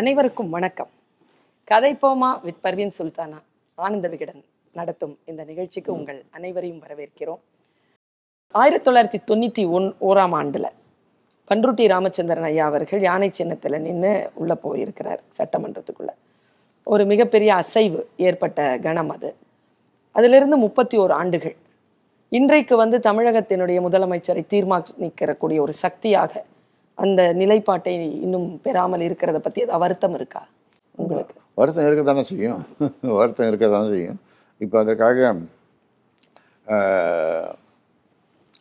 அனைவருக்கும் வணக்கம். கதை போமா வித் பர்வீன் சுல்தானா ஆனந்த விகடன் நடத்தும் இந்த நிகழ்ச்சிக்கு உங்கள் அனைவரையும் வரவேற்கிறோம். ஆயிரத்தி தொள்ளாயிரத்தி தொண்ணூற்றி ஒன் ஓராம் ஆண்டுல பன்ருட்டி ராமச்சந்திரன் ஐயா அவர்கள் யானை சின்னத்தில் நின்று உள்ளே போயிருக்கிறார் சட்டமன்றத்துக்குள்ள. ஒரு மிகப்பெரிய அசைவு ஏற்பட்ட கணம் அது. அதிலிருந்து முப்பத்தி ஓரு ஆண்டுகள். இன்றைக்கு வந்து தமிழகத்தினுடைய முதலமைச்சரை தீர்மானிக்கிறக்கூடிய ஒரு சக்தியாக அந்த நிலைப்பாட்டை இன்னும் பெறாமல் இருக்கிறத பற்றி ஏதாவது வருத்தம் இருக்கா உங்களுக்கு? வருத்தம் இருக்க தானே செய்யும். வருத்தம் இருக்க தானே செய்யும். இப்போ அதற்காக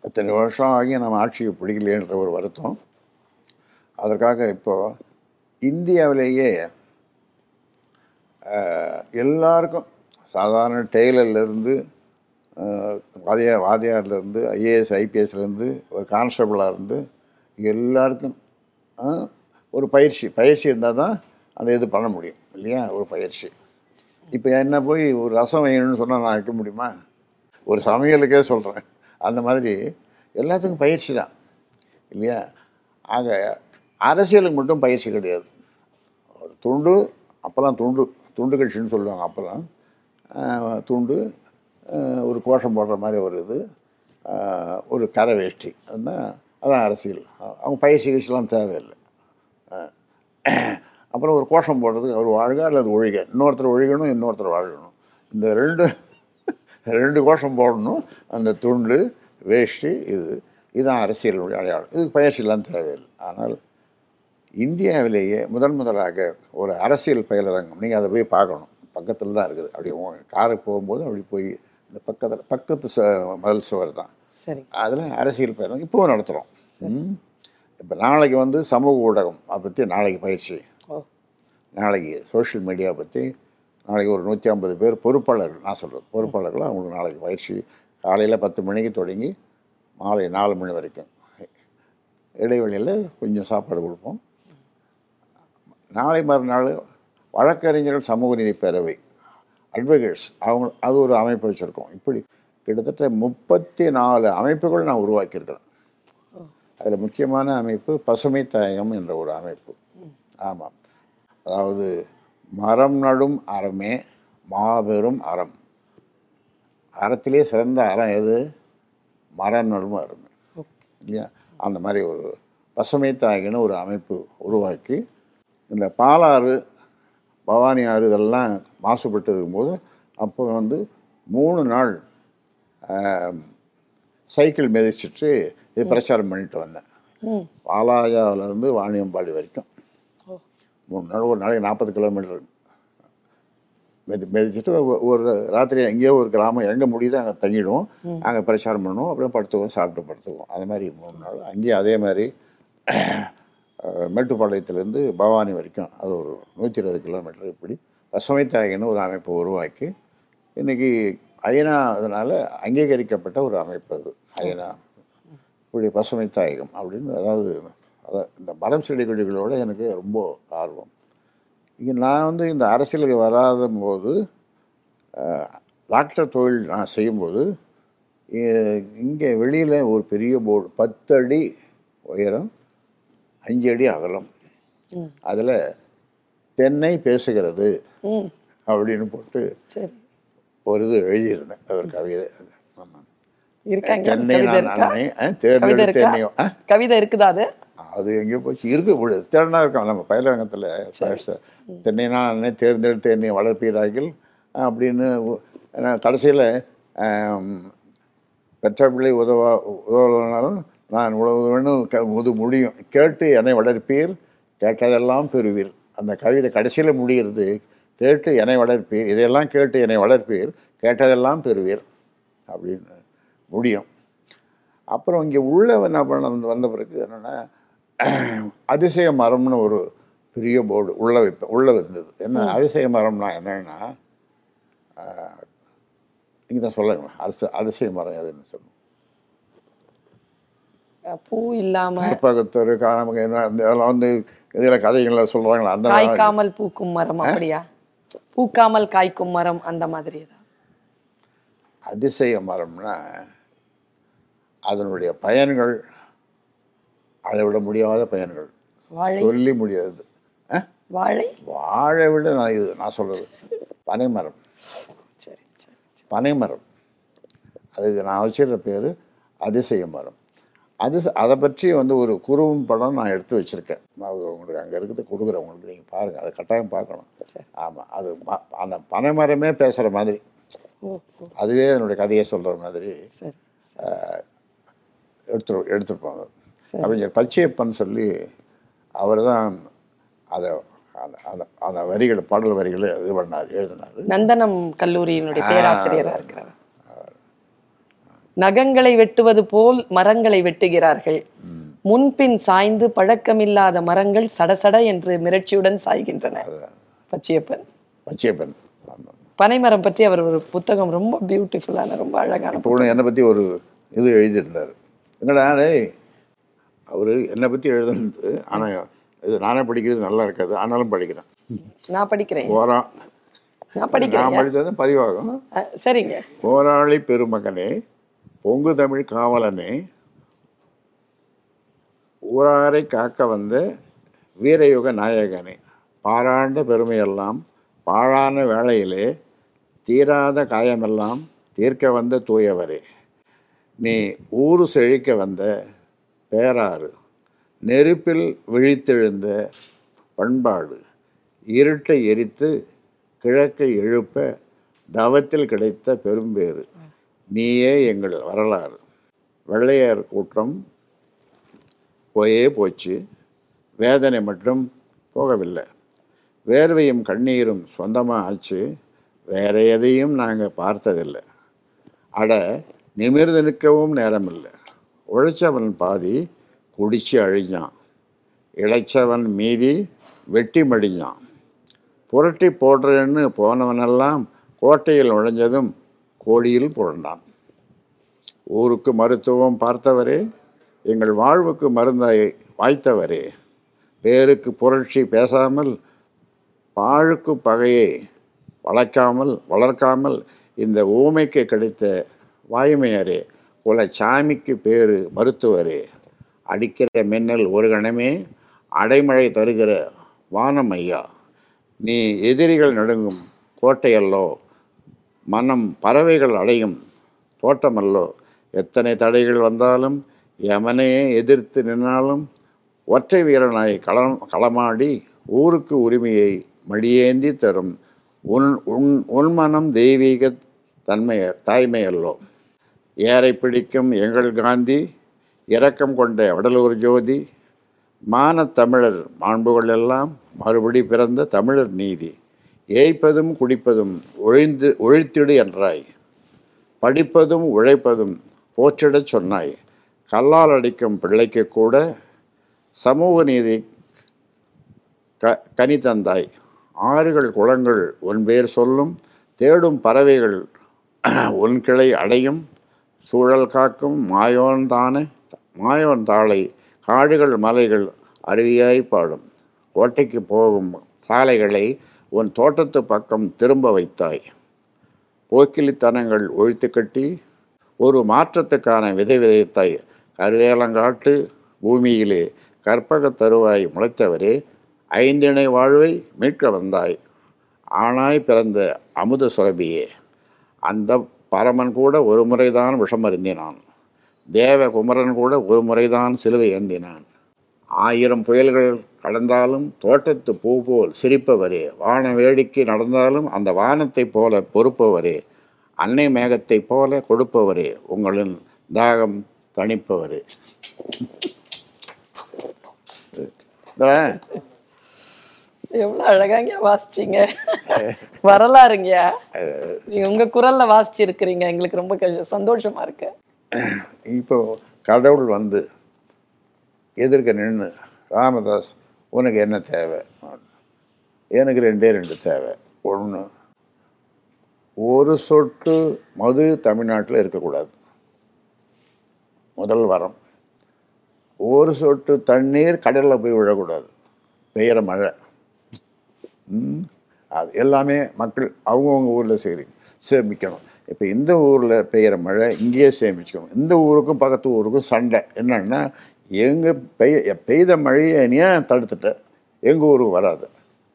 இத்தனை வருஷம் ஆகி நம்ம ஆட்சியை பிடிக்கலைன்ற ஒரு வருத்தம். அதற்காக இப்போது இந்தியாவிலேயே எல்லாருக்கும் சாதாரண டெய்லர்லேருந்து வாதியார் வாதியார்லேருந்து ஐஏஎஸ் ஐபிஎஸ்லேருந்து ஒரு கான்ஸ்டபிளாக இருந்து எல்லாருக்கும் ஒரு பயிற்சி பயிற்சி இருந்தால் தான் அந்த இது பண்ண முடியும் இல்லையா? ஒரு பயிற்சி. இப்போ என்ன போய் ஒரு ரசம் வேணும்னு சொன்னால் நான் வைக்க முடியுமா? ஒரு சமையலுக்கே சொல்கிறேன் அந்த மாதிரி எல்லாத்துக்கும் பயிற்சி தான் இல்லையா? ஆக அரசியலுக்கு மட்டும் பயிற்சி கிடையாது. ஒரு துண்டு அப்போல்லாம் துண்டு துண்டு கட்சின்னு சொல்லுவாங்க அப்போல்லாம். துண்டு ஒரு கோஷம் போடுற மாதிரி ஒரு இது ஒரு கரை வேஷ்டி. அதுதான் அதான் அரசியல். அவங்க பயிற்சி கட்சிலாம் தேவையில்லை. அப்புறம் ஒரு கோஷம் போடுறதுக்கு அவர் வாழ்க அல்லது ஒழிக. இன்னொருத்தர் ஒழிகணும் இன்னொருத்தர் வாழணும். இந்த ரெண்டு ரெண்டு கோஷம் போடணும். அந்த துண்டு வேஷ்டி இது. இதுதான் அரசியலுடைய அடையாளம். இதுக்கு பயிற்சியெல்லாம் தேவையில்லை. ஆனால் இந்தியாவிலேயே முதன் முதலாக ஒரு அரசியல் பயிலரங்கம் நீங்கள் அதை போய் பார்க்கணும். பக்கத்தில் தான் இருக்குது. அப்படி காருக்கு போகும்போது அப்படி போய் இந்த பக்கத்தில் பக்கத்து ச மதில் சுவர் தான் சரி அதில் அரசியல் பயிலும் இப்போவும் நடத்துகிறோம் இப்போ நாளைக்கு வந்து சமூக ஊடகம் அதை பற்றி நாளைக்கு பயிற்சி. நாளைக்கு சோஷியல் மீடியா பற்றி நாளைக்கு ஒரு நூற்றி ஐம்பது பேர் பொறுப்பாளர்கள் நான் சொல்கிறது பொறுப்பாளர்கள் அவங்களுக்கு நாளைக்கு பயிற்சி. காலையில் பத்து மணிக்கு தொடங்கி மாலை நாலு மணி வரைக்கும். இடைவெளியில் கொஞ்சம் சாப்பாடு கொடுப்போம். நாளை மறுநாள் வழக்கறிஞர்கள் சமூக நீதி பேரவை அட்வொகேட்ஸ் அவங்க அது ஒரு அமைப்பு வச்சுருக்கோம். இப்படி கிட்டத்தட்ட முப்பத்தி நாலு அமைப்புகள் நான் உருவாக்கியிருக்கிறேன். அதில் முக்கியமான அமைப்பு பசுமை தாயகம் என்ற ஒரு அமைப்பு. ஆமாம் அதாவது மரம் நடும் அறமே மாபெரும் அறம். அறத்திலே சிறந்த அறம் எது? மரம் நடும் அறமே. இல்லையா? அந்த மாதிரி ஒரு பசுமை தாயகன்னு ஒரு அமைப்பு உருவாக்கி இந்த பாலாறு பவானி ஆறு இதெல்லாம் மாசுபட்டு இருக்கும்போது அப்போ வந்து மூணு நாள் சைக்கிள் மிதிச்சிட்டு இது பிரச்சாரம் பண்ணிட்டு வந்தேன். பாலாஜாவிலேருந்து வாணியம்பாடி வரைக்கும். மூணு நாள் ஒரு நாளைக்கு நாற்பது கிலோமீட்டர். மெதி மெதிச்சுட்டு ஒரு ராத்திரி எங்கேயோ ஒரு கிராமம் எங்கே முடியுதோ அங்கே தங்கிடுவோம். அங்கே பிரச்சாரம் பண்ணுவோம் அப்புறம் படுத்துவோம் சாப்பிட்டு படுத்துவோம். அது மாதிரி மூணு நாள். அங்கேயும் அதே மாதிரி மேட்டுப்பாளையத்துலேருந்து பவானி வரைக்கும். அது ஒரு நூற்றி இருபது கிலோமீட்டர் இப்படி. பசுமை தாயகன்னு ஒரு அமைப்பை உருவாக்கி இன்றைக்கி ஐநா அதனால் அங்கீகரிக்கப்பட்ட ஒரு அமைப்பு அது. ஐநா இப்படி பசுமை தாயகம் அப்படின்னு அதாவது அத இந்த மரம் செடி கொடிகளோட எனக்கு ரொம்ப ஆர்வம். இங்கே நான் வந்து இந்த அரசியலுக்கு வராத போது டாக்டர் தொழில் நான் செய்யும்போது இங்கே வெளியில் ஒரு பெரிய போர்டு பத்து அடி உயரம் அஞ்சு அடி அகலம் அதில் தென்னை பேசுகிறது அப்படின்னு போட்டு ஒரு இது எழுதியிருந்தேன். ஒரு கவிதை. ஆமாம். தென்னை கவிதை நான் அன்னை அஹ், கவிதை இருக்குதா அது? அது எங்கேயோ போச்சு. இருக்கு இப்படி திறனா இருக்கான். நம்ம பயிலரங்கத்தில் தென்னைனா அன்னை தேர்ந்தெடுத்து என்னை வளர்ப்பீராகில் அப்படின்னு கடைசியில் பெற்ற பிள்ளை உதவா உதவனாலும் நான் உதவணும் க உது முடியும். கேட்டு என்னை வளர்ப்பீர். கேட்டதெல்லாம் பெறுவீர். அந்த கவிதை கடைசியில் முடிகிறது கேட்டு என்னை வளர்ப்பீர் இதையெல்லாம் கேட்டு என்னை வளர்ப்பீர் கேட்டதெல்லாம் பெறுவீர். அப்படின்னு முடியும். அப்புறம் இங்கே உள்ள என்ன பண்ண வந்து வந்த பிறகு என்னென்னா அதிசய மரம்னு ஒரு பெரிய போர்டு உள்ள வைப்பேன் உள்ள இருந்தது. என்ன அதிசய மரம்னா என்னன்னா நீங்கள் தான் சொல்லுங்க அதிசய அதிசய மரம் எதுன்னு அஹ் பூ இல்லாம. கற்பகத்தரு காமக இந்த இதெல்லாம் வந்து இதில் கதைகளை சொல்கிறாங்களா அந்த பூக்கும் மரம் அப்படியா? பூக்காமல் காய்க்கும் மரம் அந்த மாதிரி அதிசய மரம்னா அதனுடைய பயன்கள் அளவிட முடியாத பயன்கள். வாழை? சொல்லி முடியாது? வாழை? வாழை விட நான் இது நான் சொல்கிறது பனைமரம் சரி சரி பனைமரம் அதுக்கு நான் வச்சிருக்கிற பேர் அதிசய மரம். அது அதை பற்றி வந்து ஒரு குறும் படம் நான் எடுத்து வச்சுருக்கேன். உங்களுக்கு அங்கே இருக்கிறத கொடுக்குறேன் உங்களுக்கு. நீங்கள் பாருங்கள் அதை கட்டாயம் பார்க்கணும். ஆமாம் அது அந்த பனைமரமே பேசுகிற மாதிரி. அதுவே என்னுடைய கதையை சொல்கிற மாதிரி எடுத்து எடுத்துருப்பாங்க. கவிஞர் பச்சையப்பன் சொல்லி அவர் தான் அதை அந்த அந்த அந்த வரிகளை பாடல் வரிகளை இது பண்ணார் எழுதினார். நந்தனம் கல்லூரியினுடைய பேராசிரியரா இருக்கிறார் நகங்களை வெட்டுவது போல் மரங்களை வெட்டுகிறார்கள். முன்பின் சாய்ந்து பழக்கமில்லாத மரங்கள் சடசட என்று மிரட்சியுடன் சாய்கின்றன. பச்சையப்பன். பச்சையப்பன். பனைமரம் பற்றி அவர் ஒரு புத்தகம் ரொம்ப பியூட்டிஃபுல்லான ரொம்ப அழகான என்னை பற்றி ஒரு இது எழுதியிருந்தார். என்னடா அவர் என்னை பற்றி எழுதுனது ஆனால் இது நானே படிக்கிறது நல்லா இருக்காது ஆனாலும் படிக்கிறேன். நான் படிக்கிறேன். போரா நான் நான் படிக்கிறேன் படித்தது பதிவாகும். சரிங்க. போராளி பெருமகனே பொங்கு தமிழ் காவலனே ஊராரை காக்க வந்த வீரயுக நாயகனே பாராண்ட பெருமையெல்லாம் பாழான வேளையிலே தீராத காயமெல்லாம் தீர்க்க வந்த தூயவரே. நீ ஊரு செழிக்க வந்த பேராறு நெருப்பில் விழித்தெழுந்த பண்பாடு இருட்டை எரித்து கிழக்கை எழுப்ப தவத்தில் கிடைத்த பெரும்பேறு. நீயே எங்கள் வரலாறு. வெள்ளையர் கூட்டம் போயே போச்சு. வேதனை மட்டும் போகவில்லை. வேர்வையும் கண்ணீரும் சொந்தமாக ஆச்சு. வேற எதையும் நாங்கள் பார்த்ததில்லை. அட நிமிர்ந்து நிற்கவும் நேரமில்லை. உழைச்சவன் பாதி குடிச்சு அழிஞ்சான். இழைச்சவன் மீதி வெட்டி மடிஞ்சான். புரட்டி போடுறேன்னு போனவனெல்லாம் கோட்டையில் நுழைஞ்சதும் கோடியில் புரண்டான். ஊருக்கு மருத்துவம் பார்த்தவரே எங்கள் வாழ்வுக்கு மருந்தை வாய்த்தவரே. பேருக்கு புரட்சி பேசாமல் பாழுக்கு பகையை வளர்க்காமல் வளர்க்காமல் இந்த ஊமைக்கு கிடைத்த வாய்மையரே குல சாமிக்கு பேரு மருத்துவரே. அடிக்கிற மின்னல் ஒரு கணமே அடைமழை தருகிற வானம் ஐயா நீ எதிரிகள் நடுங்கும் கோட்டையல்லோ மனம் பறவைகள் அடையும். தோட்டமல்லோ எத்தனை தடைகள் வந்தாலும் யமனையே எதிர்த்து நின்னாலும் ஒற்றை வீரனாய் களம் களமாடி ஊருக்கு உரிமையை மடியேந்தி தரும். உன் உன் உன்மனம் தெய்வீக தன்மைய தாய்மையல்லோ. ஏரை பிடிக்கும் எங்கள் காந்தி இரக்கம் கொண்ட வடலூர் ஜோதி மான தமிழர் மாண்புகள் எல்லாம் மறுபடி பிறந்த தமிழர் நீதி. ஏய்ப்பதும் குடிப்பதும் ஒழிந்து ஒழித்திடு என்றாய். படிப்பதும் உழைப்பதும் போற்றிடச் சொன்னாய். கல்லால் அடிக்கும் பிள்ளைக்கு கூட சமூக நீதி க கனி தந்தாய். ஆறுகள் குளங்கள் உன் பேர் சொல்லும் தேடும் பறவைகள் உன் கிளை அடையும். சூழல் காக்கும் மாயோன் தானே மாயோன் தாளை காடுகள் மலைகள் அருவியாய் பாடும். கோட்டைக்கு போகும் சாலைகளை உன் தோட்டத்து பக்கம் திரும்ப வைத்தாய். போக்கிலித்தனங்கள் ஒழித்து கட்டி ஒரு மாற்றத்துக்கான விதை விதைத்தாய். கருவேலங்காட்டு பூமியிலே கற்பக தருவாய் முளைத்தவரே ஐந்திணை வாழ்வை மீட்க வந்தாய். ஆணாய் பிறந்த அமுத சுரபியே அந்த பரமன் கூட ஒரு முறைதான் விஷம் அருந்தினான். தேவகுமரன் கூட ஒரு முறைதான் சிலுவை ஏந்தினான். ஆயிரம் புயல்கள் கடந்தாலும் தோட்டத்து பூ போல் சிரிப்பவரே வான வேடிக்கை நடந்தாலும் அந்த வானத்தைப் போல பொறுப்பவரே அன்னை மேகத்தைப் போல கொடுப்பவரே உங்களின் தாகம் தணிப்பவரே. இந்த எவ்வளவு அழகாங்க வாசிச்சீங்க. வரலாறுங்கய்யா நீங்க உங்க குரல்ல வாசிச்சிருக்கிறீங்க. எங்களுக்கு ரொம்ப கஷ்ட- சந்தோஷமா இருக்கு. இப்போ கடவுள் வந்து எதிர்க்க நின்று ராமதாஸ் உனக்கு என்ன தேவை? எனக்கு ரெண்டே ரெண்டு தேவை. ஒன்று ஒரு சொட்டு மது தமிழ்நாட்டில் இருக்கக்கூடாது. முதல் வரம். ஒரு சொட்டு தண்ணீர் கடலில் போய் விழக்கூடாது. பெய்கிற மழை. ம், அது எல்லாமே மக்கள் அவங்கவுங்க ஊரில் சரி சேமிக்கணும். இப்போ இந்த ஊரில் பெய்கிற மழை இங்கேயே சேமிச்சுக்கணும். இந்த ஊருக்கும் பக்கத்து ஊருக்கும் சண்டை. என்னன்னா எங்கள் பெய் பெய்த மழையை நீ ஏன் தடுத்துட்ட? எங்கள் ஊருக்கு வராது.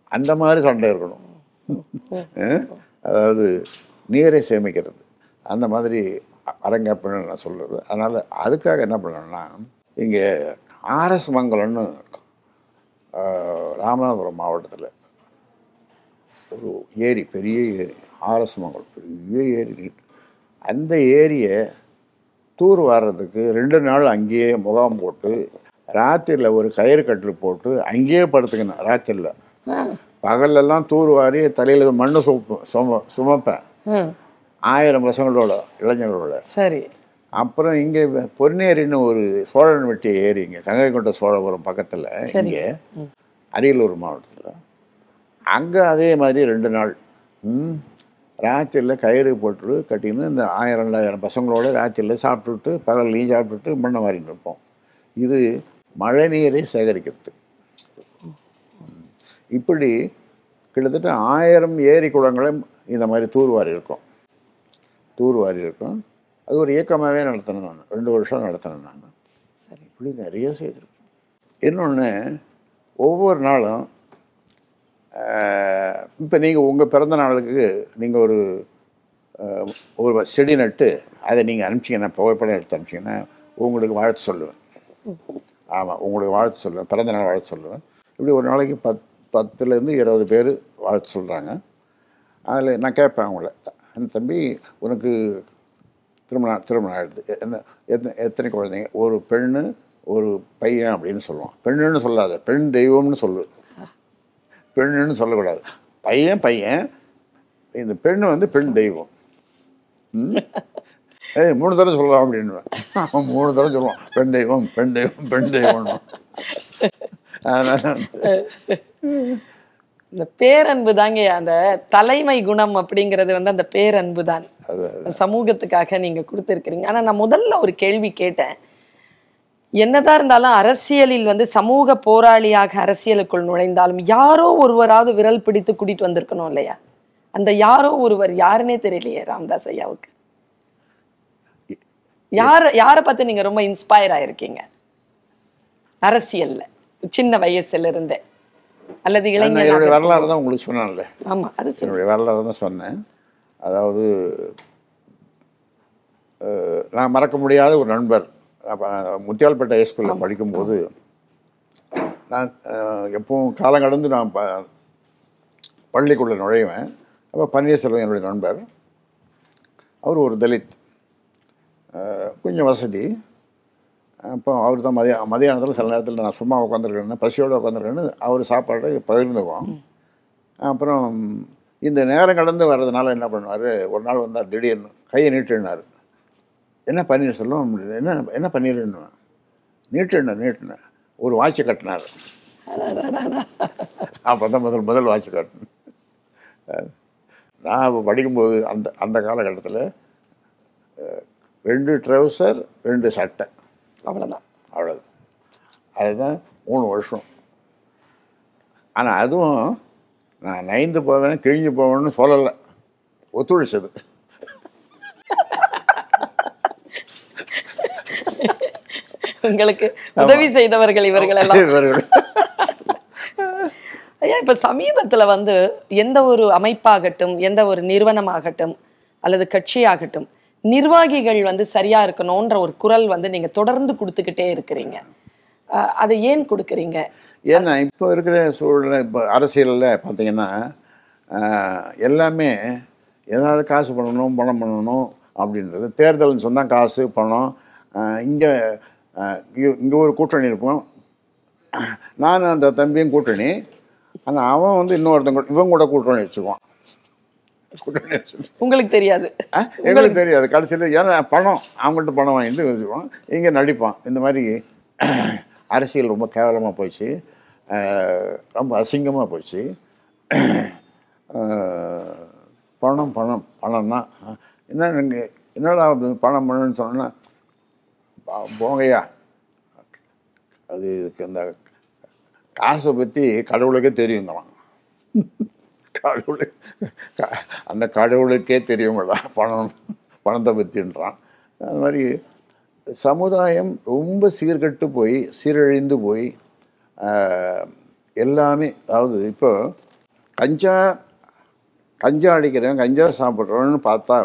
அந்த மாதிரி சண்டை இருக்கணும். அதாவது நீரை சேமிக்கிறது. அந்த மாதிரி அ- நான் சொல்கிறது அதனால் அதுக்காக என்ன பண்ணணும்னா இங்கே ஆர்எஸ் மங்கலம்னு ராமநாதபுரம் மாவட்டத்தில் ஒரு ஏரி பெரிய ஏரி. ஆர்எஸ் மங்கலம் பெரிய ஏரி. அந்த ஏரியை தூர் வாரத்துக்கு ரெண்டு நாள் அங்கேயே முகாம் போட்டு ராத்திரியில் ஒரு கயிறு கட்டில் போட்டு அங்கேயே படுத்துக்கணும் ராத்திரியில். பகல்லெல்லாம் தூர் வாரி தலையில் மண்ணு சும சும சுமப்பேன். ஆயிரம் பசங்களோட இளைஞர்களோட சரி அப்புறம் இங்கே பொன்னேரின்னு ஒரு சோழன் வெட்டி ஏரி இங்கே கங்கைகொண்ட சோழபுரம் பக்கத்தில். இங்கே. அரியலூர் மாவட்டத்தில் அங்கே அதே மாதிரி ரெண்டு நாள் ம், ராத்திரியில் கயிறு போட்டு கட்டின்னு இந்த ஆயிரம் ரெண்டாயிரம் பசங்களோட ராத்திரியில் சாப்பிட்டுட்டு பகல்லையும் சாப்பிட்டுட்டு மண்ணை மாறின்னு இருப்போம். இது மழை நீரை சேகரிக்கிறது. இப்படி கிட்டத்தட்ட ஆயிரம் ஏரி குளங்களும் இந்த மாதிரி தூர்வாரி இருக்கும். தூர்வாரி இருக்கும். அது ஒரு இயக்கமாகவே நடத்தினேன் நான். ரெண்டு வருஷம் நடத்தினேன் நான். இப்படி நிறைய செய்திருக்கேன் இன்னொன்று ஒவ்வொரு நாளும் இப்போ நீங்கள் உங்கள் பிறந்த நாளுக்கு நீங்கள் ஒரு ஒரு செடி நட்டு அதை நீங்கள் அனுப்பிச்சிங்கன்னா புகைப்படம் எடுத்து அனுப்பிச்சிங்கன்னா உங்களுக்கு வாழ்த்து சொல்லுவேன். ஆமாம் உங்களுக்கு வாழ்த்து சொல்லுவேன் பிறந்த நாள் வாழ்த்து சொல்லுவேன். இப்படி ஒரு நாளைக்கு பத் பத்துலேருந்து இருபது பேர் வாழ்த்து சொல்கிறாங்க அதில் நான் கேட்பேன் அவங்கள "அந்த தம்பி உனக்கு திருமணம் திருமணம் ஆயிடுது. என்ன எத்தனை எத்தனை குழந்தைங்க? ஒரு பெண்ணு ஒரு பையன் அப்படின்னு சொல்லுவான். பெண்ணுன்னு சொல்லாத பெண் தெய்வம்னு சொல்லு. பெண்ணுன்னு சொல்லக்கூடாது. பையன் பையன். இந்த பெண்ணு வந்து பெண் தெய்வம்? ஏய் மூணு தடவை சொல்லலாம் அப்படின்னுவேன் அவன் மூணு தடவை சொல்லுவான். பெண் தெய்வம் பெண் தெய்வம் பெண் தெய்வம் அதனால இந்த பேரன்பு தாங்க அந்த தலைமை குணம் அப்படிங்கிறது வந்து அந்த பேரன்பு தான் சமூகத்துக்காக நீங்க கொடுத்துருக்கிறீங்க. ஆனா நான் முதல்ல ஒரு கேள்வி கேட்டேன். என்னதான் இருந்தாலும் அரசியலில் வந்து சமூக போராளியாக அரசியலுக்குள் நுழைந்தாலும் யாரோ ஒருவராவது விரல் பிடித்து கூட்டிட்டு வந்திருக்கணும் இல்லையா? அந்த யாரோ ஒருவர் யாருன்னே தெரியலையே ராமதாஸ் ஐயாவுக்கு. யார யாரை பார்த்து நீங்க ரொம்ப இன்ஸ்பயர் ஆயிருக்கீங்க? அரசியல்ல சின்ன வயசுல இருந்தே அல்லது நான் என்னுடைய இளைஞர் வரலாறு தான் உங்களுக்கு சொன்னேன்ல. ஆமா அது என்னுடைய வரலாறு தான் சொன்னேன். அதாவது நான் மறக்க முடியாத ஒரு நண்பர். முத்தியால்பேட்டை ஹைஸ்கூலில் படிக்கும்போது நான் எப்பவும் காலம் கடந்து நான் ப பள்ளிக்குள்ளே நுழைவேன். அப்போ பன்னீர்செல்வம் என்னுடைய நண்பர். அவர் ஒரு தலித். கொஞ்சம் வசதி. அப்போ அவர் தான் மதிய மதியானத்தில் சில நேரத்தில் நான் சும்மா உட்காந்துருக்கேன்னு பசியோடு உட்காந்துருக்கேன்னு அவர் சாப்பாடு பகிர்ந்துக்குவோம் அப்புறம் இந்த நேரம் கடந்து வர்றதுனால என்ன பண்ணுவார்? ஒரு நாள் வந்தார் திடீர்னு கையை நீட்டுனார். என்ன பன்னீர் சொல்லும் என்ன என்ன பன்னீர்னு? நீட்டுன நீட்டுன ஒரு வாட்சை கட்டினார். அப்போ தான் முதல் முதல் வாட்ச் கட்டினேன் நான் படிக்கும்போது அந்த அந்த காலகட்டத்தில் ரெண்டு ட்ரௌசர் ரெண்டு சட்டை. அவ்வளவுதான். அவ்வளவு அதுதான் மூணு வருஷம். ஆனால் அதுவும் நான் நைந்து போவேன் கிழிஞ்சு போவேன்னு சொல்லலை. ஒத்துழைச்சது. உங்களுக்கு உதவி செய்தவர்கள் இவர்கள். எல்லாம் ஐயா இப்ப சமீபத்துல வந்து எந்த ஒரு அமைப்பாகட்டும் எந்த ஒரு நிறுவனமாகட்டும் அல்லது கட்சியாகட்டும் நிர்வாகிகள் வந்து சரியா இருக்கணும்ன்ற ஒரு குரல் வந்து நீங்க தொடர்ந்து கொடுத்துக்கிட்டே இருக்கிறீங்க. அதை ஏன் கொடுக்குறீங்க? ஏன்னா இப்போ இருக்கிற சூழ்நிலை இப்போ அரசியலில் பார்த்தீங்கன்னா எல்லாமே ஏதாவது காசு பண்ணணும் பணம் பண்ணணும் அப்படின்றது. தேர்தல்னு சொன்னால் காசு பணம் இங்கே இங்கே ஒரு கூட்டணி இருப்போம். நான் அந்த தம்பியும் கூட்டணி. ஆனால் அவன் வந்து இன்னொருத்தன் இவன் கூட கூட்டணி வச்சுக்குவான். உங்களுக்கு தெரியாது. ஆ, எங்களுக்கு தெரியாது. கடைசியில் ஏன்னா பணம் அவங்கள்ட்ட பணம் வாங்கிட்டு வச்சுக்குவான். இங்கே நடிப்பான். இந்த மாதிரி அரசியல் ரொம்ப கேவலமாக அஹ், ரொம்ப அசிங்கமாக அஹ், பணம் பணம் பணம் தான் என்ன நீங்கள் என்னடா பணம் பணம்னு சொன்னா போங்கய்யா. அது இதுக்கு இந்த காசை பற்றி கடவுளுக்கே தெரியுங்களாம். கடவுளு அந்த கடவுளுக்கே தெரியுங்களா? பணம் பணத்தை பற்றின்றான் அது மாதிரி சமுதாயம் ரொம்ப சீர்கெட்டு போய் சீரழிந்து போய் எல்லாமே அதாவது இப்போ கஞ்சா கஞ்சா அடிக்கிறவன் கஞ்சா சாப்பிட்றவன்னு பார்த்தா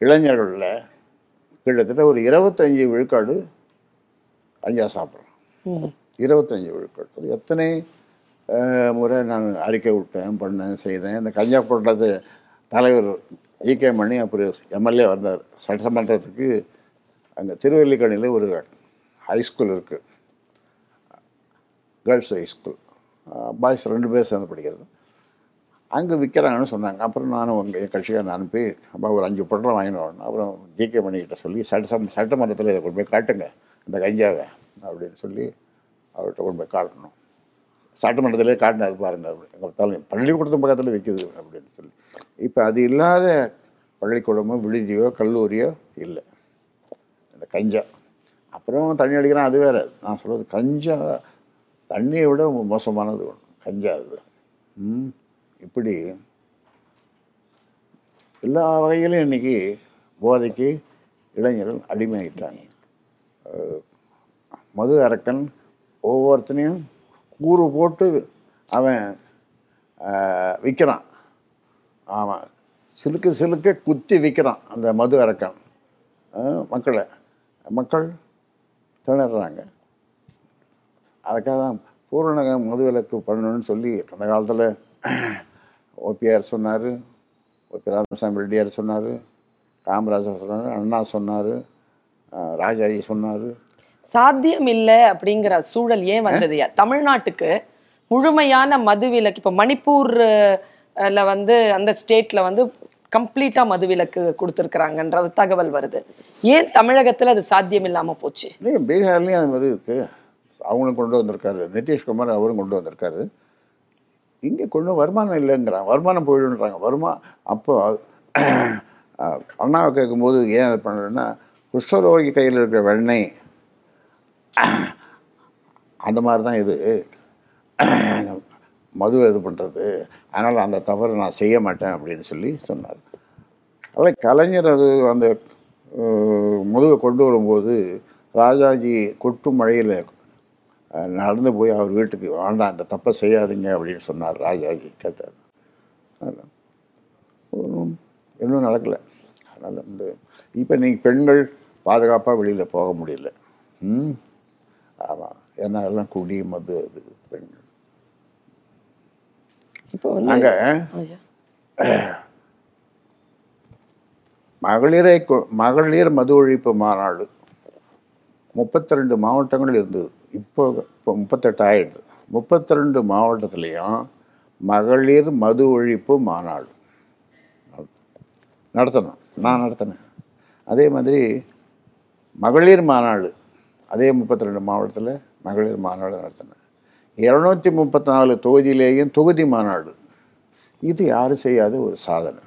இளைஞர்களில் கிட்டத்தட்ட ஒரு இருபத்தஞ்சி விழுக்காடு கஞ்சா சாப்பிட்றோம். ம். இருபத்தஞ்சி விழுக்காடு. அது எத்தனை முறை நான் அறிக்கை விட்டேன் பண்ணேன் செய்தேன். இந்த கஞ்சா போட்டது தலைவர் ஈகே மணி அப்புறம் எம்எல்ஏ வந்தார். சட்டமன்றத்துக்கு அங்கே திருவல்லிக்கணியில் ஒரு ஹைஸ்கூல் இருக்குது கேர்ள்ஸ் ஹைஸ்கூல் பாய்ஸ் ரெண்டு பேர் சேர்ந்து படிக்கிறது. அங்கே விற்கிறாங்கன்னு சொன்னாங்க. அப்புறம் நானும் உங்கள் என் கட்சிக்காரன் அனுப்பி அப்போ ஒரு அஞ்சு பொட்டலம் வாங்கினோம் வரணும். அப்புறம் ஜிகே மணிக்கிட்ட சொல்லி சட்ட சட்டமன்றத்தில் இதை கொண்டு போய் காட்டுங்க இந்த கஞ்சாவை அப்படின்னு சொல்லி அவர்கிட்ட கொண்டு போய் காட்டணும். சட்டமன்றத்திலே காட்டினது பாருங்கள் அப்படி எங்கள் தலைமை பள்ளிக்கூடத்து பக்கத்தில் விற்கிது அப்படின்னு சொல்லி. இப்போ அது இல்லாத பள்ளிக்கூடமோ விடுதியோ கல்லூரியோ இல்லை. இந்த கஞ்சா. அப்புறம் தண்ணி அடிக்கிறான் அது வேறு. நான் சொல்கிறது கஞ்சா தண்ணியை விட மோசமானது ஒன்று கஞ்சா அது. ம்? இப்படி எல்லா வகையிலும் இன்றைக்கி போதைக்கு இளைஞர்கள் அடிமையாயிட்டாங்க. மது அரக்கன் ஒவ்வொருத்தனையும் கூறு போட்டு அவன் விற்கிறான் ஆமாம் சிலுக்கு சிலுக்க குத்தி விற்கிறான் அந்த மது அரக்கன். மக்களை மக்கள் திணறாங்க. அதுக்காக தான் பூரண மதுவிலக்கு பண்ணணும்னு சொல்லி அந்த காலத்தில் ஓபிஆர் சொன்னார் ஓபி ராமசாமி ரெட்டியார் சொன்னார் காமராஜர் சொன்னார் அண்ணா சொன்னார் ராஜாஜி சொன்னார். சாத்தியம் இல்லை அப்படிங்கிற சூழல் ஏன் வந்ததுயா தமிழ்நாட்டுக்கு முழுமையான மதுவிலக்கு இப்போ மணிப்பூர்ல வந்து அந்த ஸ்டேட்ல வந்து கம்ப்ளீட்டா மதுவிலக்கு கொடுத்துருக்குறாங்கன்ற தகவல் வருது. ஏன் தமிழகத்துல அது சாத்தியம் இல்லாம போச்சு பீகார்லேயும் அது மாதிரி இருக்குது அவங்களும் கொண்டு வந்திருக்காரு. நிதிஷ்குமார் அவரும் கொண்டு வந்திருக்காரு. இங்கே கொண்டு வருமானம் இல்லைங்கிறான். வருமானம் போயிடுன்றாங்க வருமா அப்போ அண்ணாவை கேட்கும்போது ஏன் அது பண்ணுறேன்னா குஷ்டரோகி கையில் இருக்கிற வெண்ணெய் அந்த மாதிரி தான் இது. மது இது பண்ணுறது அதனால் அந்த தவறு நான் செய்ய மாட்டேன் அப்படின்னு சொல்லி சொன்னார். அதில் கலைஞர் அது அந்த முதுவை கொண்டு வரும்போது ராஜாஜி கொட்டும் மழையில் நடந்து போய் அவர் வீட்டுக்கு வேண்டாம் அந்த தப்பை செய்யாதீங்க அப்படின்னு சொன்னார் ராஜாஜி கேட்டார். ஒண்ணும் இன்னும் நடக்கலை. அதனால் வந்து இப்போ நீங்கள் பெண்கள் பாதுகாப்பாக வெளியில் போக முடியல. ம்? ஆமாம் ஏன்னா எல்லாம் குடி மது அது பெண்கள். இப்போ நாங்கள். மகளிரை மகளிர் மது ஒழிப்பு மாநாடு முப்பத்தி ரெண்டு மாவட்டங்கள் இருந்தது. இப்போ இப்போ முப்பத்தெட்டு ஆயிடுது. முப்பத்தி ரெண்டு மாவட்டத்துலேயும் மகளிர் மது ஒழிப்பு மாநாடு. நடத்தணும். நான் நடத்தினேன். அதே மாதிரி மகளிர் மாநாடு. அதே முப்பத்தி ரெண்டு மாவட்டத்தில் மகளிர் மாநாடு நடத்தினேன். இரநூத்தி முப்பத்தி நாலு தொகுதியிலேயும் தொகுதி மாநாடு. இது யாரும் செய்யாத ஒரு சாதனை.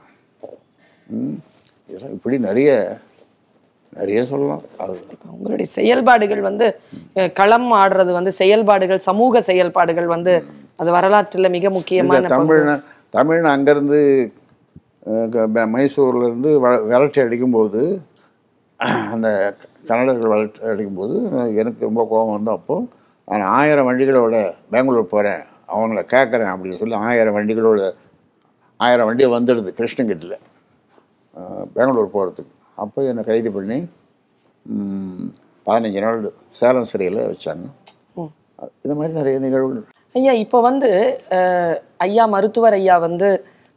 இதெல்லாம் இப்படி நிறைய நிறைய சொல்லலாம். அது உங்களுடைய செயல்பாடுகள் வந்து களம் ஆடுறது வந்து செயல்பாடுகள் சமூக செயல்பாடுகள் வந்து அது வரலாற்றுல மிக முக்கியமான. தமிழ்ன தமிழ்ன அங்கேருந்து மைசூர்லேருந்து விரட்டி அடிக்கும்போது அந்த கன்னடர்கள் விரட்டி அடிக்கும்போது எனக்கு ரொம்ப கோபம் வந்து அப்போது நான் ஆயிரம் வண்டிகளோட பெங்களூர் போகிறேன் அவங்கள கேட்குறேன் அப்படின்னு சொல்லி ஆயிரம் வண்டிகளோட ஆயிரம் வண்டி வந்துடுது கிருஷ்ணகிரியில். பெங்களூர் போகிறதுக்கு அப்போ என்னை கைது பண்ணி பதினஞ்சு நாள் சேலம் சிறையில் வச்சாங்க. இது மாதிரி நிறைய நிகழ்வுகள். ஐயா இப்போ வந்து ஐயா மருத்துவர் ஐயா வந்து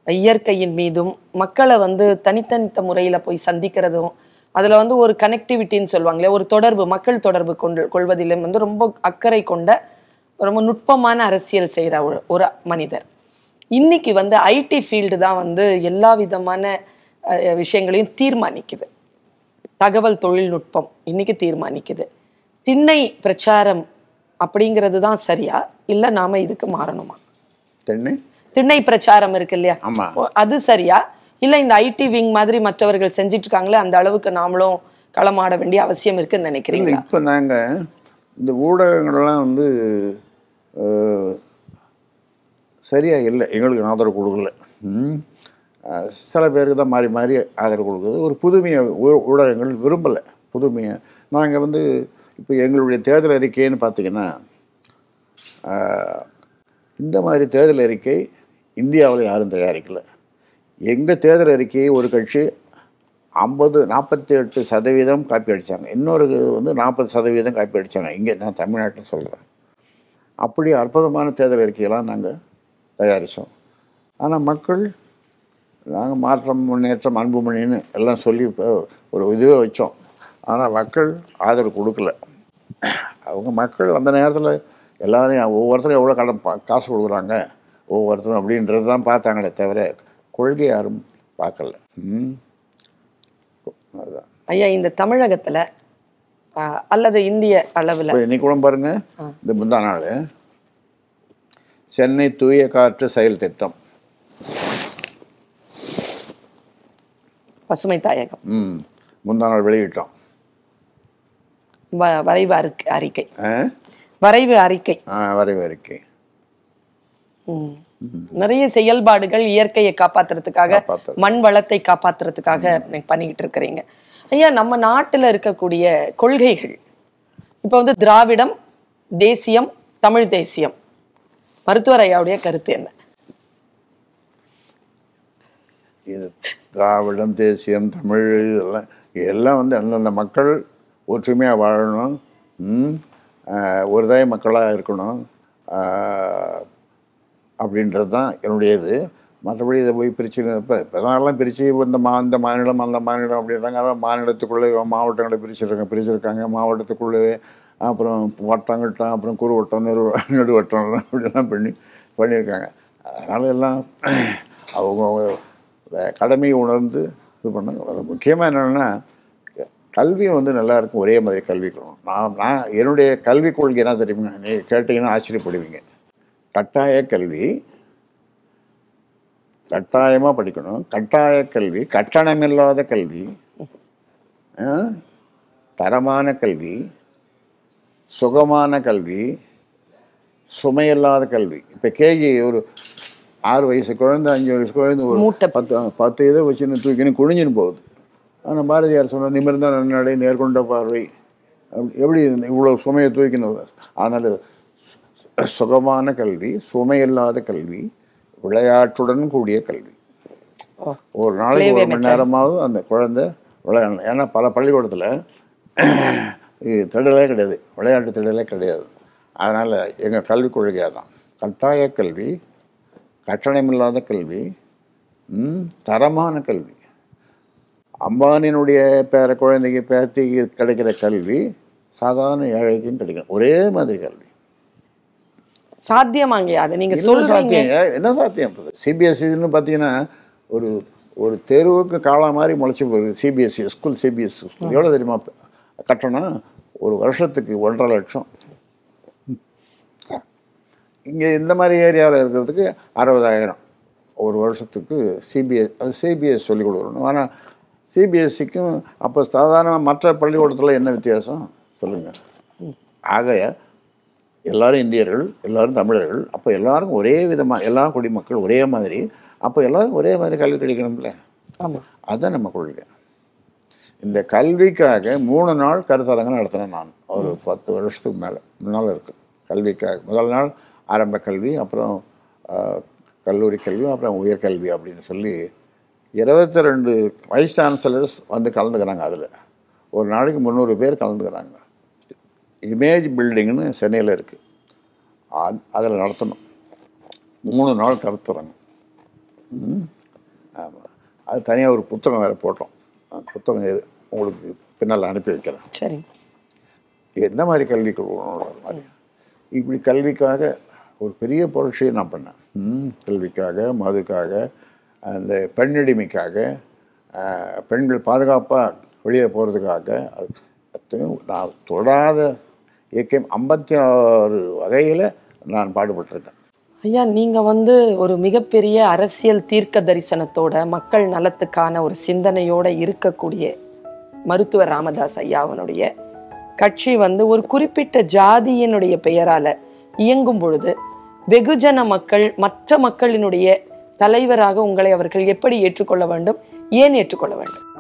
இயற்கையின் மீதும் மக்களை வந்து தனித்தனித்த முறையில போய் சந்திக்கிறதும் அதுல வந்து ஒரு கனெக்டிவிட்டின்னு சொல்லுவாங்களே ஒரு தொடர்பு மக்கள் தொடர்பு கொண்டு கொள்வதிலும் வந்து ரொம்ப அக்கறை கொண்ட ரொம்ப நுட்பமான அரசியல் செய்கிற ஒரு ஒரு மனிதர். இன்னைக்கு வந்து ஐடி ஃபீல்டு தான் வந்து எல்லா விதமான விஷயங்களையும் தீர்மானிக்குது. தகவல் தொழில்நுட்பம் இன்னைக்கு தீர்மானிக்குது. திண்ணை பிரச்சாரம் அப்படிங்கிறது தான் சரியா? இல்ல நாம இதுக்கு மாறணுமா? திண்ணை? பிரச்சாரம் இருக்கு இல்லையா? அது சரியா? இல்ல இந்த ஐடி விங் மாதிரி மற்றவர்கள் செஞ்சிட்டு இருக்காங்களே அந்த அளவுக்கு நாமளும் களமாட வேண்டிய அவசியம் இருக்குன்னு இல்லை நினைக்கிறீங்களா இப்போ நாங்கள் இந்த ஊடகங்கள்லாம் வந்து சரியா இல்லை. எங்களுக்கு ஆதரவு கொடுக்கல. சில பேருக்கு தான் மாறி மாறி ஆதரவு கொடுக்குது. ஒரு புதுமையை ஊ- ஊடகங்கள் விரும்பலை. புதுமையை. நாங்கள் வந்து இப்போ எங்களுடைய தேர்தல் அறிக்கைன்னு பார்த்திங்கன்னா இந்த மாதிரி தேர்தல் அறிக்கை இந்தியாவில் யாரும் தயாரிக்கலை. எங்கள் தேர்தல் அறிக்கையை ஒரு கட்சி ஐம்பது நாற்பத்தி எட்டு சதவீதம் காப்பி அடித்தாங்க இன்னொரு வந்து நாற்பது சதவீதம் காப்பி அடித்தாங்க இங்கே நான் தமிழ்நாட்டில் சொல்கிறேன் அப்படி அற்புதமான தேர்தல் அறிக்கையெல்லாம் நாங்கள் தயாரித்தோம் ஆனால் மக்கள் நாங்கள் மாற்றம் முன்னேற்றம் அன்புமணின்னு எல்லாம் சொல்லி ஒரு இதுவே வச்சோம். ஆனால் மக்கள் ஆதரவு கொடுக்கல. அவங்க மக்கள் அந்த நேரத்தில் எல்லாரையும் ஒவ்வொருத்தரும் எவ்வளோ கடன் காசு கொடுக்குறாங்க ஒவ்வொருத்தரும் அப்படின்றது தான் பார்த்தாங்களே தவிர கொள்கை யாரும் பார்க்கல. ம். அதுதான் ஐயா இந்த தமிழகத்துல அல்லது இந்திய அளவுல இன்னைக்கு கூட பாருங்க. இந்த முந்தா நாள். சென்னை தூய காற்று செயல் திட்டம். பசுமை தாயகம். முந்தா நாள் வெளியிட்டோம். வரைவு அறிக்கை? வரைவு அறிக்கை. வரைவு அறிக்கை. நிறைய செயல்பாடுகள் இயற்கையை காப்பாத்துறதுக்காக காப்பாத்துறது. மண் வளத்தை காப்பாத்துறதுக்காக பண்ணிக்கிட்டு இருக்கிறீங்க. ஐயா நம்ம நாட்டுல இருக்கக்கூடிய கொள்கைகள். இப்ப வந்து திராவிடம் தேசியம் தமிழ் தேசியம். மருத்துவர் ஐயாவுடைய கருத்து என்ன? திராவிடம் தேசியம் தமிழ் இதெல்லாம் எல்லாம் வந்து அந்தந்த மக்கள் ஒற்றுமையாக வாழணும். ஒரு ஆஹ், ஒருதாய மக்களாக இருக்கணும். அப்படின்றது தான் என்னுடைய இது மற்றபடி இதை போய் பிரித்து இப்போ இப்போதான் பிரித்து இந்த மா இந்த மாநிலம் அந்த மாநிலம் அப்படின்றாங்க. மாநிலத்துக்குள்ளே மாவட்டங்களை பிரிச்சுருக்காங்க பிரிச்சுருக்காங்க. மாவட்டத்துக்குள்ளே அப்புறம் வட்டம் கிட்டம் அப்புறம் குறுவட்டம் நெரு நெடுவட்டம் அப்படிலாம் பண்ணி பண்ணியிருக்காங்க. அதனால எல்லாம் அவங்க கடமையை உணர்ந்து இது பண்ணுங்க அது முக்கியமாக என்னென்னா கல்வி வந்து நல்லா இருக்கும் ஒரே மாதிரி கல்வி கொடுக்கணும் நான் நான் என்னுடைய கல்விக் கொள்கை என்ன தெரியுமா? நீங்கள் கேட்டிங்கன்னா ஆச்சரியப்படுவீங்க. கட்டாய கல்வி கட்டாயமாக படிக்கணும். கட்டாய கல்வி கட்டணமில்லாத கல்வி ஆ? தரமான கல்வி சுகமான கல்வி சுமையில்லாத கல்வி. இப்போ கேஜி ஒரு ஆறு வயசு குழந்தை அஞ்சு வயசு குழந்தை ஒரு. பத்து பத்து இதை வச்சுன்னு தூக்கின்னு குனிஞ்சுன்னு போகுது. ஆனால் பாரதியார் சொன்ன நிமிர்ந்த நன்னடை நேர்கொண்ட பார்வை. எப்படி இவ்வளோ சுமையை தூக்கின்னு அதனால் சு- சுகமான கல்வி சுமையில்லாத கல்வி விளையாட்டுடன் கூடிய கல்வி. ஒரு நாளைக்கு ஒரு மணி நேரமாவது அந்த குழந்தை விளையாடணும். ஏன்னா பல பள்ளிக்கூடத்தில் இது திடலே கிடையாது. விளையாட்டு திடலே கிடையாது. அதனால் எங்கள் கல்விக் கொள்கையாக தான் கட்டாய கல்வி கட்டணமில்லாத கல்வி தரமான கல்வி. அம்பானியினுடைய பேர குழந்தைக்கு பேத்திக்கு கிடைக்கிற கல்வி சாதாரண ஏழைக்கும் கிடைக்கும். ஒரே மாதிரி கல்வி. சாத்தியமாங்கய்யா அதை. நீங்க என்ன சொல்றீங்க. சாத்தியம்? என்ன சாத்தியம்? சிபிஎஸ்சின்னு பார்த்தீங்கன்னா ஒரு ஒரு தெருவுக்கு காலா மாதிரி முளைச்சி போகுது. சிபிஎஸ்சி ஸ்கூல் சிபிஎஸ்சி ஸ்கூல் எவ்வளோ தெரியுமா? கட்டணம்? ஒரு வருஷத்துக்கு ஒன்றரை லட்சம். இங்கே இந்த மாதிரி ஏரியாவில் இருக்கிறதுக்கு அறுபதாயிரம். ஒரு வருஷத்துக்கு சிபிஎஸ் அது சிபிஎஸ் சொல்லிக் கொடுக்கணும். ஆனால் சிபிஎஸ்சிக்கும் அப்போ சாதாரண மற்ற பள்ளிக்கூடத்தில் என்ன வித்தியாசம்? சொல்லுங்கள் ஆக எல்லாரும் இந்தியர்கள் எல்லாரும் தமிழர்கள் அப்போ எல்லாருக்கும் ஒரே விதமாக எல்லா குடிமக்கள் ஒரே மாதிரி அப்போ எல்லாருக்கும் ஒரே மாதிரி கல்வி கிடைக்கணும்ல ஆமா. அதுதான் நம்ம கொள்கை. இந்த கல்விக்காக மூணு நாள் கருத்தரங்கம் நடத்தினேன் நான். ஒரு பத்து வருஷத்துக்கு மேலே முன்னால் இருக்கு. கல்விக்காக. முதல் நாள் ஆரம்ப கல்வி அப்புறம் கல்லூரி கல்வி அப்புறம் உயர்கல்வி அப்படின்னு சொல்லி இருபத்தி ரெண்டு வைஸ் சான்சலர்ஸ் வந்து கலந்துக்கிறாங்க அதில். ஒரு நாளைக்கு முந்நூறு பேர் கலந்துக்கிறாங்க. இமேஜ் பில்டிங்னு சென்னையில் இருக்குது அதில் நடத்தணும். மூணு நாள் கருத்தரங்கம் ஆமாம் அது தனியாக ஒரு புத்தகம் வேறு போட்டோம். புத்தகம் உங்களுக்கு பின்னால் அனுப்பி வைக்கிறேன். சரி. எந்த மாதிரி கல்வி கொடுக்கணுன்ற மாதிரி இப்படி கல்விக்காக ஒரு பெரிய புரட்சியை நான் பண்ணேன். ம், கல்விக்காக மதுக்காக அந்த பெண்ணடிமைக்காக பெண்கள் பாதுகாப்பாக வெளியே போகிறதுக்காக அது அத்தனையும் நான் தொடாத இயக்கம் ஐம்பத்தி ஆறு வகையில் நான் பாடுபட்டிருக்கேன். ஐயா நீங்கள் வந்து ஒரு மிகப்பெரிய அரசியல் தீர்க்க தரிசனத்தோட மக்கள் நலத்துக்கான ஒரு சிந்தனையோட இருக்கக்கூடிய மருத்துவர் ராமதாஸ் ஐயாவனுடைய கட்சி வந்து ஒரு குறிப்பிட்ட ஜாதியினுடைய பெயரால் இயங்கும் பொழுது வெகுஜன மக்கள் மற்ற மக்களினுடைய தலைவராக உங்களை அவர்கள் எப்படி ஏற்றுக்கொள்ள வேண்டும்? ஏன் ஏற்றுக்கொள்ள வேண்டும்?